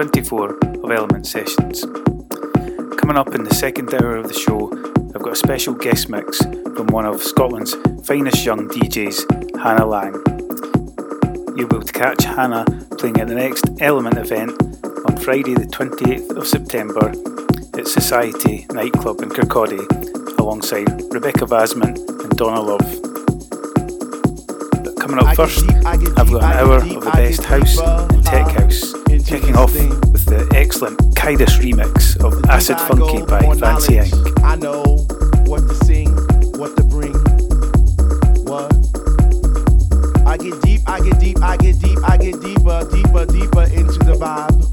24 of Element Sessions. Coming up in the second hour of the show, I've got a special guest mix from one of Scotland's finest young DJs, Hannah Laing. You'll be able to catch Hannah playing at the next Element event on Friday, the 28th of September at Society nightclub in Kirkcaldy alongside Rebecca Vasmant and Donna Love. Coming up first, I've got an hour of the best house and tech house, kicking off with the excellent Kaidas remix of Acid Funky by Fancy Inc. I know what to sing, what to bring, what. I get deep, I get deep, I get deep, I get deeper, deeper, deeper into the vibe.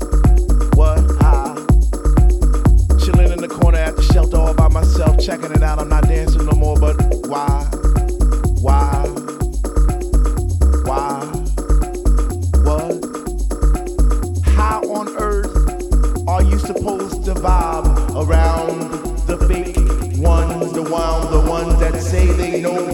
In the corner at the shelter all by myself, checking it out. I'm not dancing no more, but? Why? Why?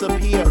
Disappear.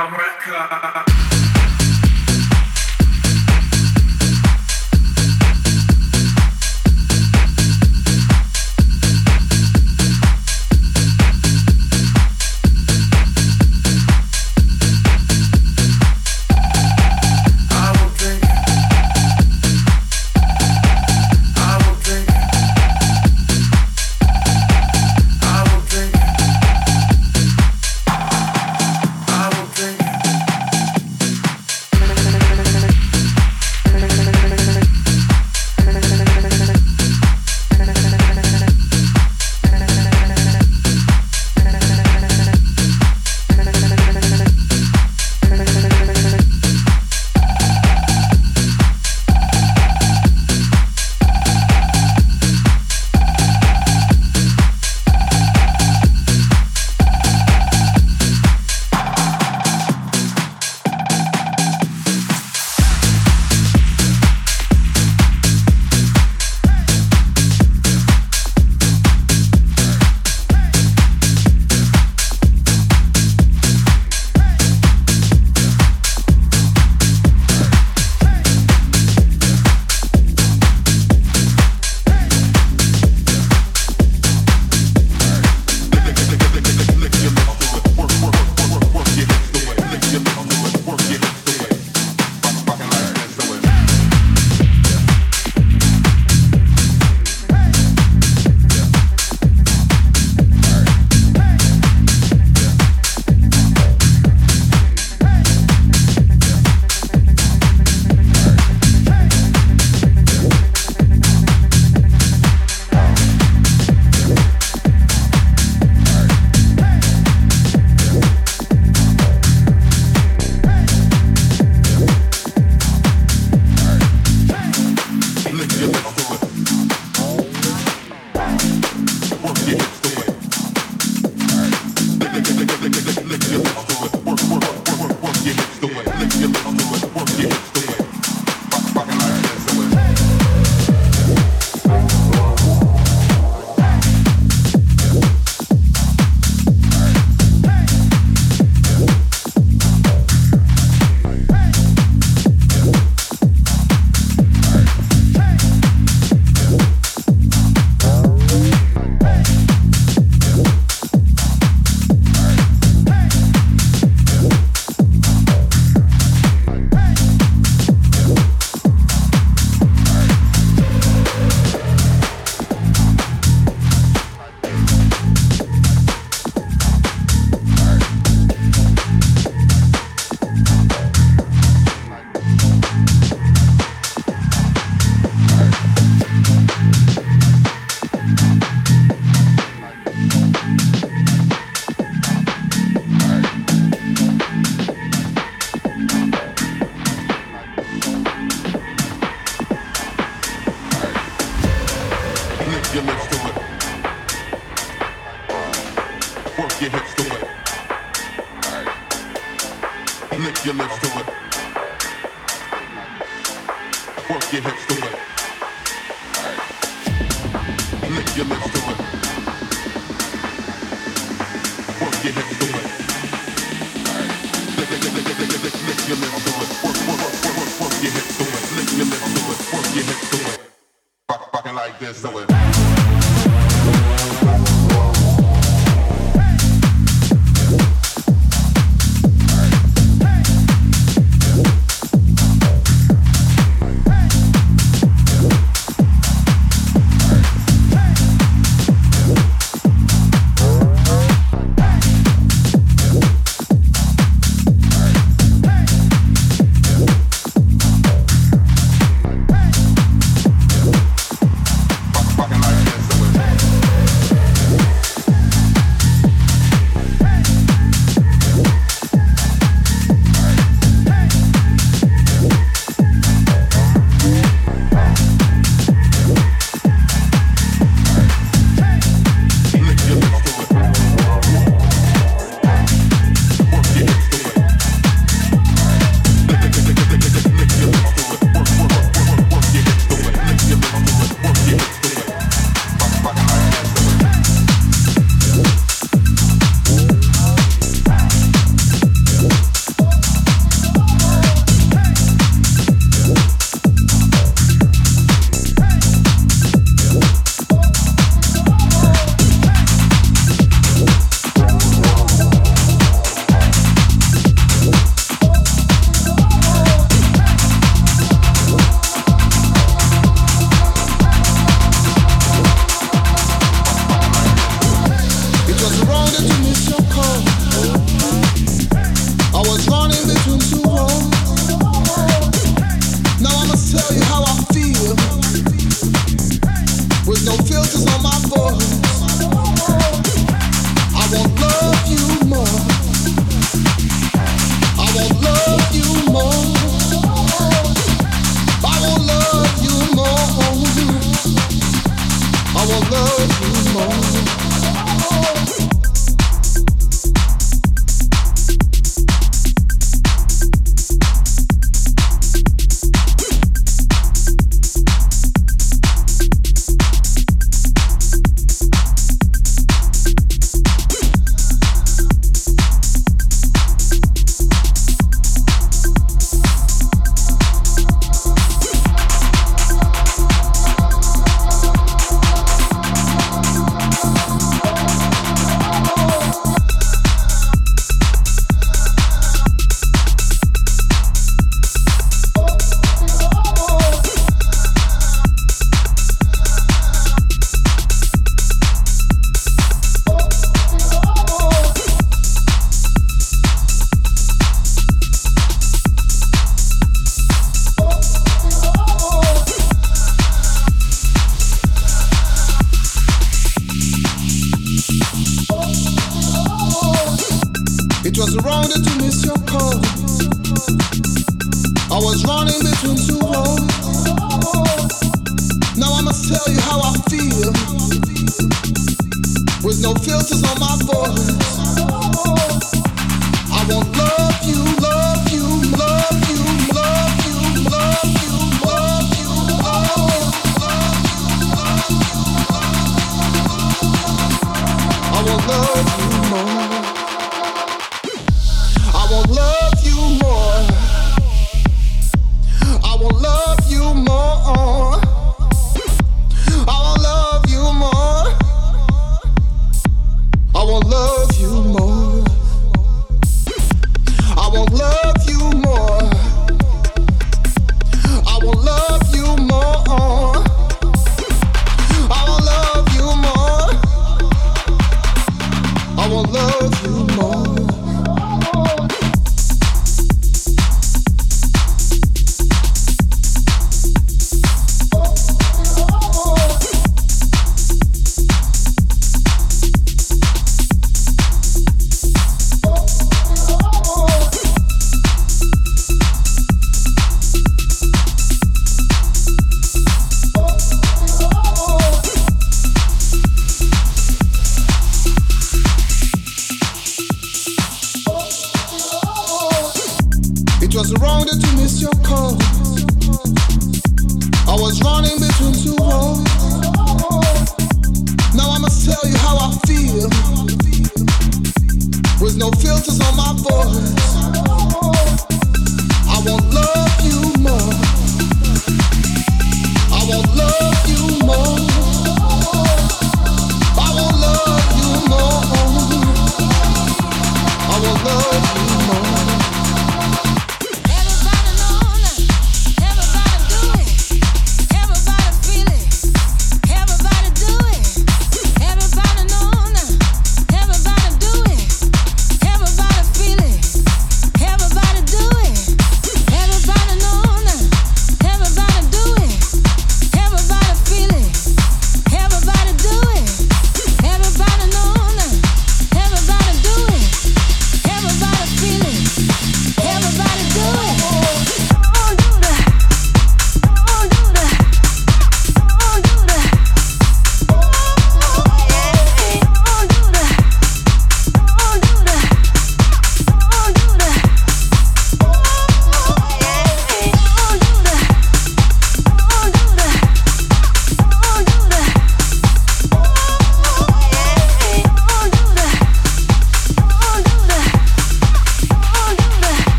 America. desta lei.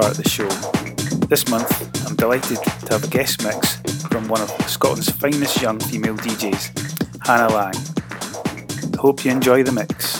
part of the show. This month, I'm delighted to have a guest mix from one of Scotland's finest young female DJs, Hannah Laing. Hope you enjoy the mix.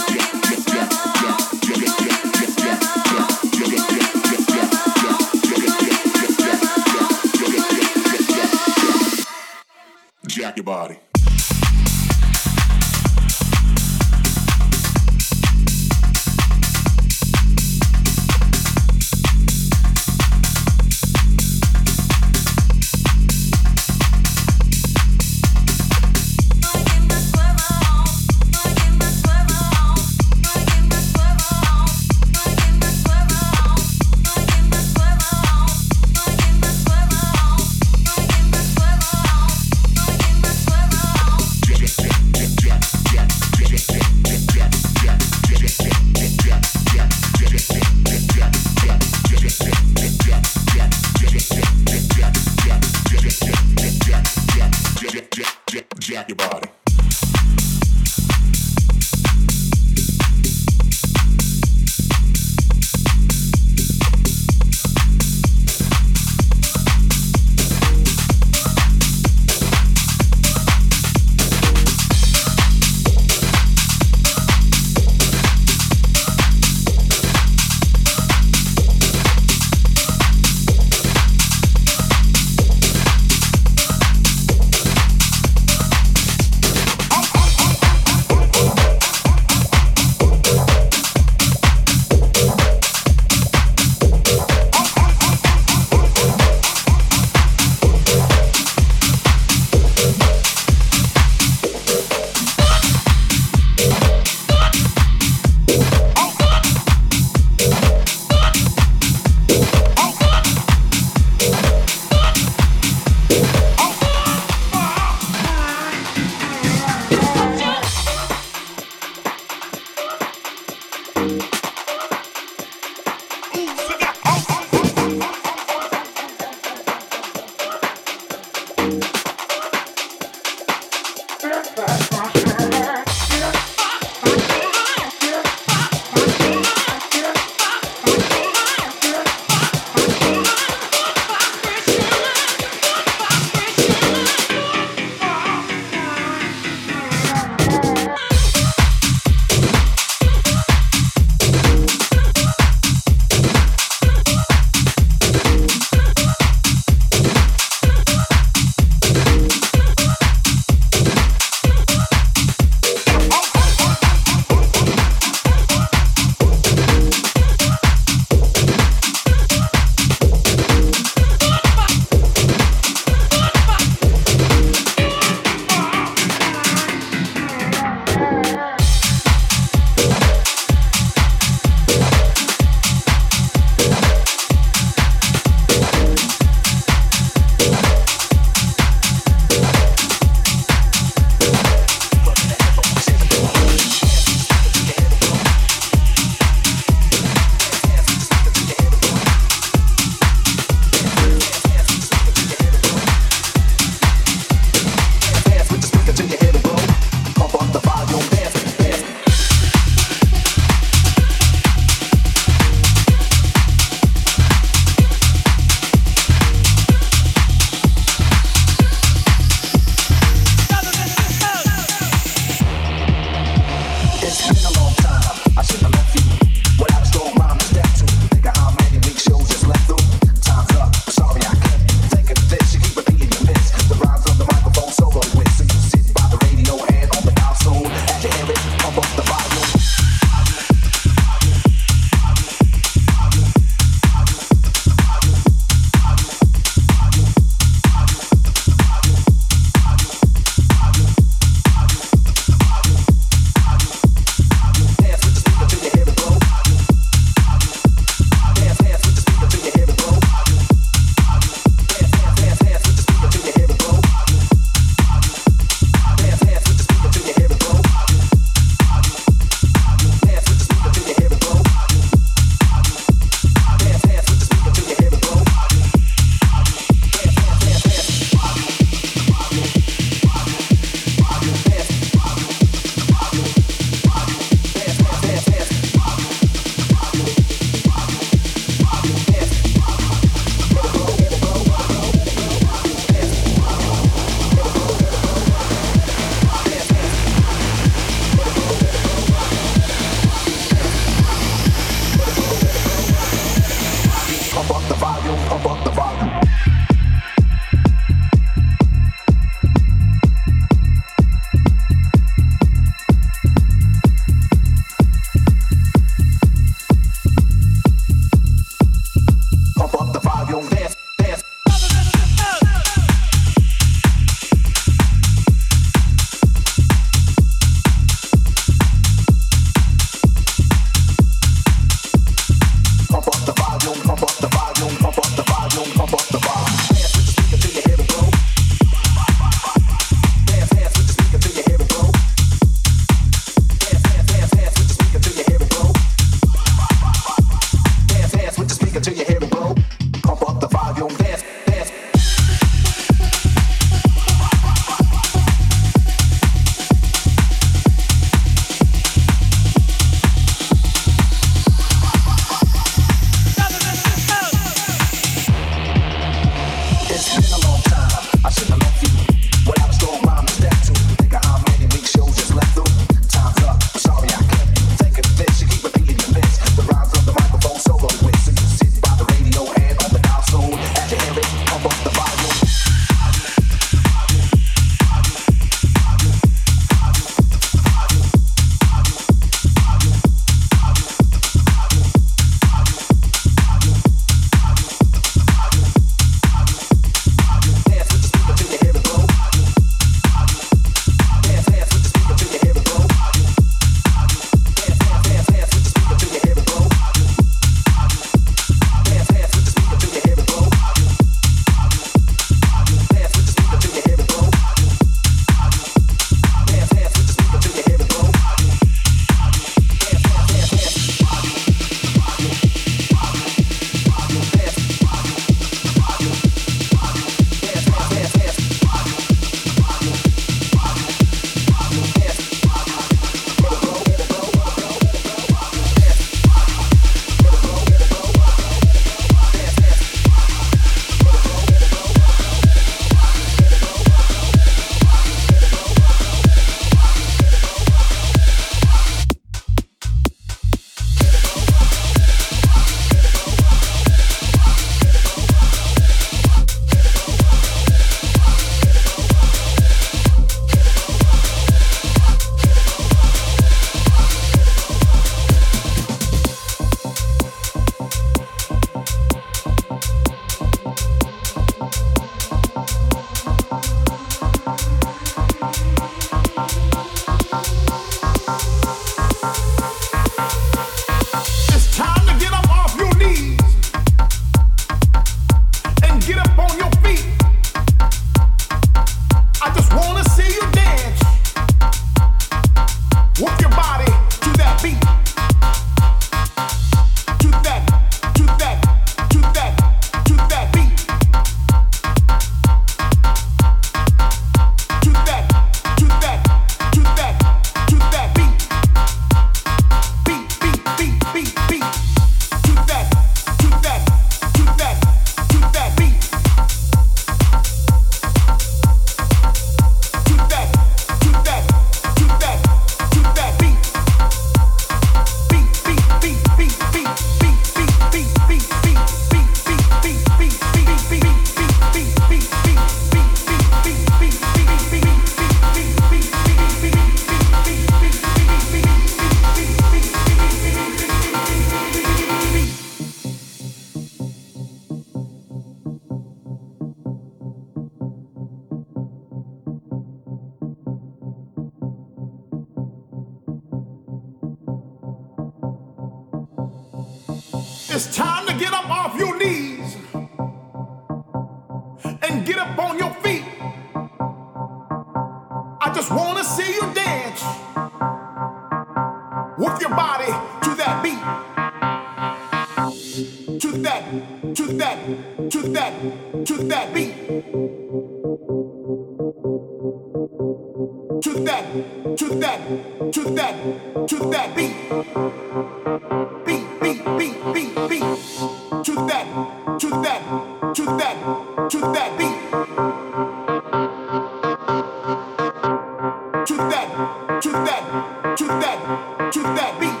to that, to that beat.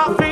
my feet.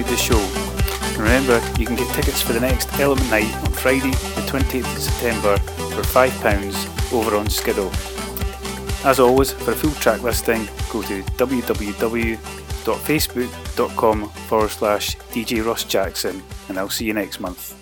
Enjoyed the show. And remember, you can get tickets for the next Element Night on Friday, the 28th of September, for £5 over on Skiddle. As always, for a full track listing, go to www.facebook.com forward slash DJ Ross Jackson, and I'll see you next month.